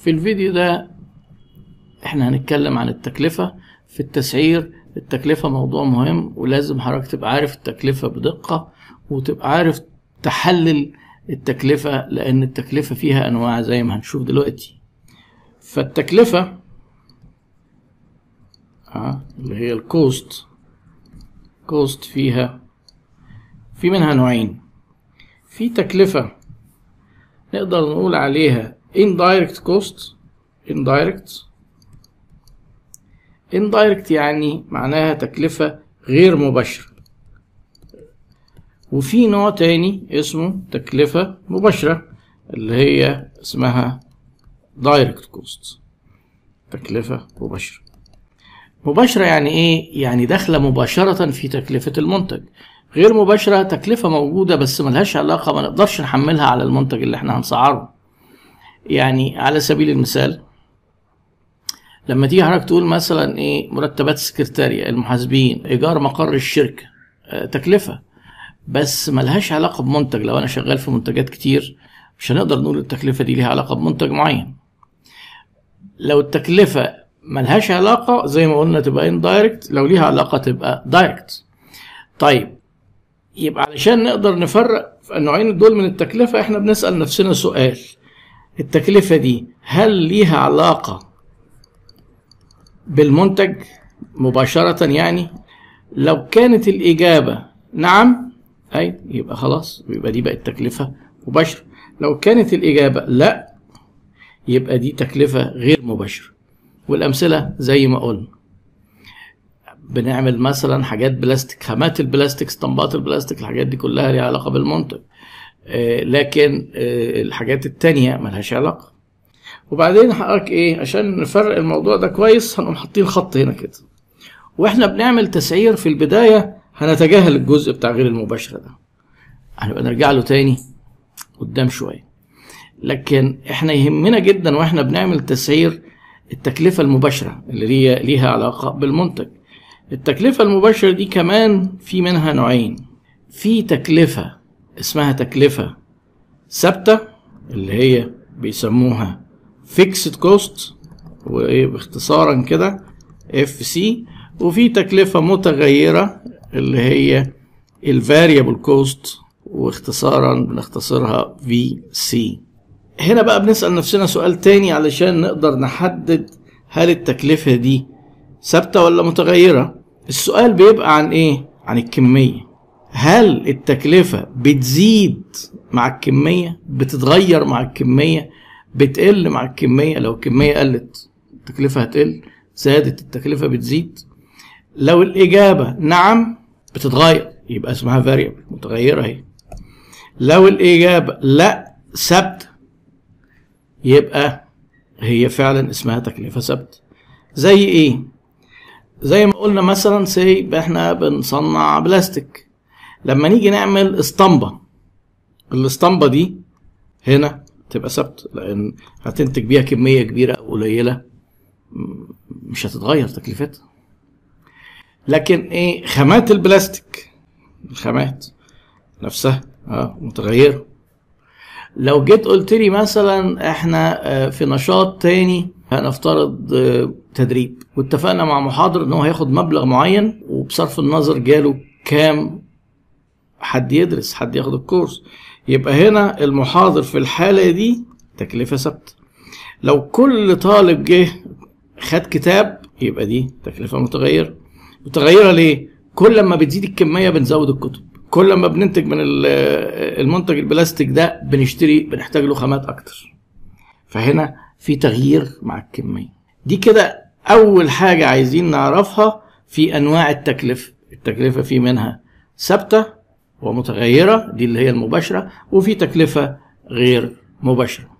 في الفيديو ده إحنا هنتكلم عن التكلفة في التسعير. التكلفة موضوع مهم ولازم حضرتك تبقى عارف التكلفة بدقة وتبقى عارف تحلل التكلفة لأن التكلفة فيها أنواع زي ما هنشوف دلوقتي. فالتكلفة آه اللي هي ال cost cost فيها في منها نوعين. في تكلفة نقدر نقول عليها indirect cost indirect. Indirect يعني معناها تكلفة غير مباشرة. وفي نوع تاني اسمه تكلفة مباشرة اللي هي اسمها direct cost تكلفة مباشرة. مباشرة يعني إيه؟ يعني داخلة مباشرة في تكلفة المنتج. غير مباشرة تكلفة موجودة بس ملهاش علاقة ما نقدرش نحملها على المنتج اللي إحنا هنسعره. يعني على سبيل المثال لما تيجي حضرتك تقول مثلا إيه مرتبات السكرتارية المحاسبين إيجار مقر الشركة آه تكلفة بس ملهاش علاقة بمنتج. لو أنا شغال في منتجات كتير مش هنقدر نقول التكلفة دي ليها علاقة بمنتج معين. لو التكلفة ملهاش علاقة زي ما قلنا تبقى indirect لو ليها علاقة تبقى direct طيب يبقى علشان نقدر نفرق النوعين دول من التكلفة إحنا بنسأل نفسنا سؤال. التكلفة دي هل ليها علاقة بالمنتج مباشرة يعني؟ لو كانت الإجابة نعم أي يبقى خلاص يبقى دي بقت تكلفة مباشرة. لو كانت الإجابة لا يبقى دي تكلفة غير مباشرة. والأمثلة زي ما قلنا بنعمل مثلا حاجات بلاستيك خامات البلاستيك اسطمبات البلاستيك الحاجات دي كلها ليها علاقة بالمنتج. لكن آه الحاجات التانية ملهاش علاقة. وبعدين حضرتك إيه عشان نفرق الموضوع ده كويس هنقوم حاطين خط هنا كده. وإحنا بنعمل تسعير في البداية هنتجاهل الجزء بتاع غير المباشرة ده. هنبقى نرجع له تاني قدام شوية. لكن إحنا يهمنا جدا وإحنا بنعمل تسعير التكلفة المباشرة اللي هي ليها علاقة بالمنتج. التكلفة المباشرة دي كمان في منها نوعين. في تكلفة اسمها تكلفة ثابتة اللي هي بيسموها fixed cost وباختصارا كده FC وفي تكلفة متغيرة اللي هي ال variable cost واختصارا بنختصرها VC هنا بقى بنسأل نفسنا سؤال تاني علشان نقدر نحدد هل التكلفة دي ثابتة ولا متغيرة. السؤال بيبقى عن إيه؟ عن الكمية. هل التكلفة بتزيد مع الكمية؟ بتتغير مع الكمية؟ بتقل مع الكمية؟ لو الكمية قلت التكلفة هتقل زادت التكلفة بتزيد. لو الإجابة نعم بتتغير. يبقى اسمها فاريبل متغيرة اهي. لو الإجابة لا ثابتة يبقى هي فعلا اسمها تكلفة ثابتة زي إيه؟ زي ما قلنا مثلا سي إحنا بنصنع بلاستيك. لما نيجي نعمل اسطمبة الاسطمبة دي هنا تبقى ثابتة لأن هتنتج بيها كمية كبيرة أو قليلة مش هتتغير تكلفتها. لكن إيه خامات البلاستيك الخامات نفسها آه متغيرة. لو جيت قلت لي مثلا إحنا في نشاط تاني هنفترض تدريب واتفقنا مع محاضر إن هو هياخد مبلغ معين وبصرف النظر جاله كام حد يدرس حد ياخد الكورس. يبقى هنا المحاضر في الحالة دي تكلفة ثابتة. لو كل طالب جه خد كتاب يبقى دي تكلفة متغيرة. متغيرة ليه؟ كل ما بتزيد الكمية بنزود الكتب. كل ما بننتج من المنتج البلاستيك ده بنشتري بنحتاج له خامات أكتر. فهنا في تغيير مع الكمية. دي كده أول حاجة عايزين نعرفها في أنواع التكلفة. التكلفة في منها ثابتة ومتغيرة دي اللي هي المباشرة وفي تكلفة غير مباشرة.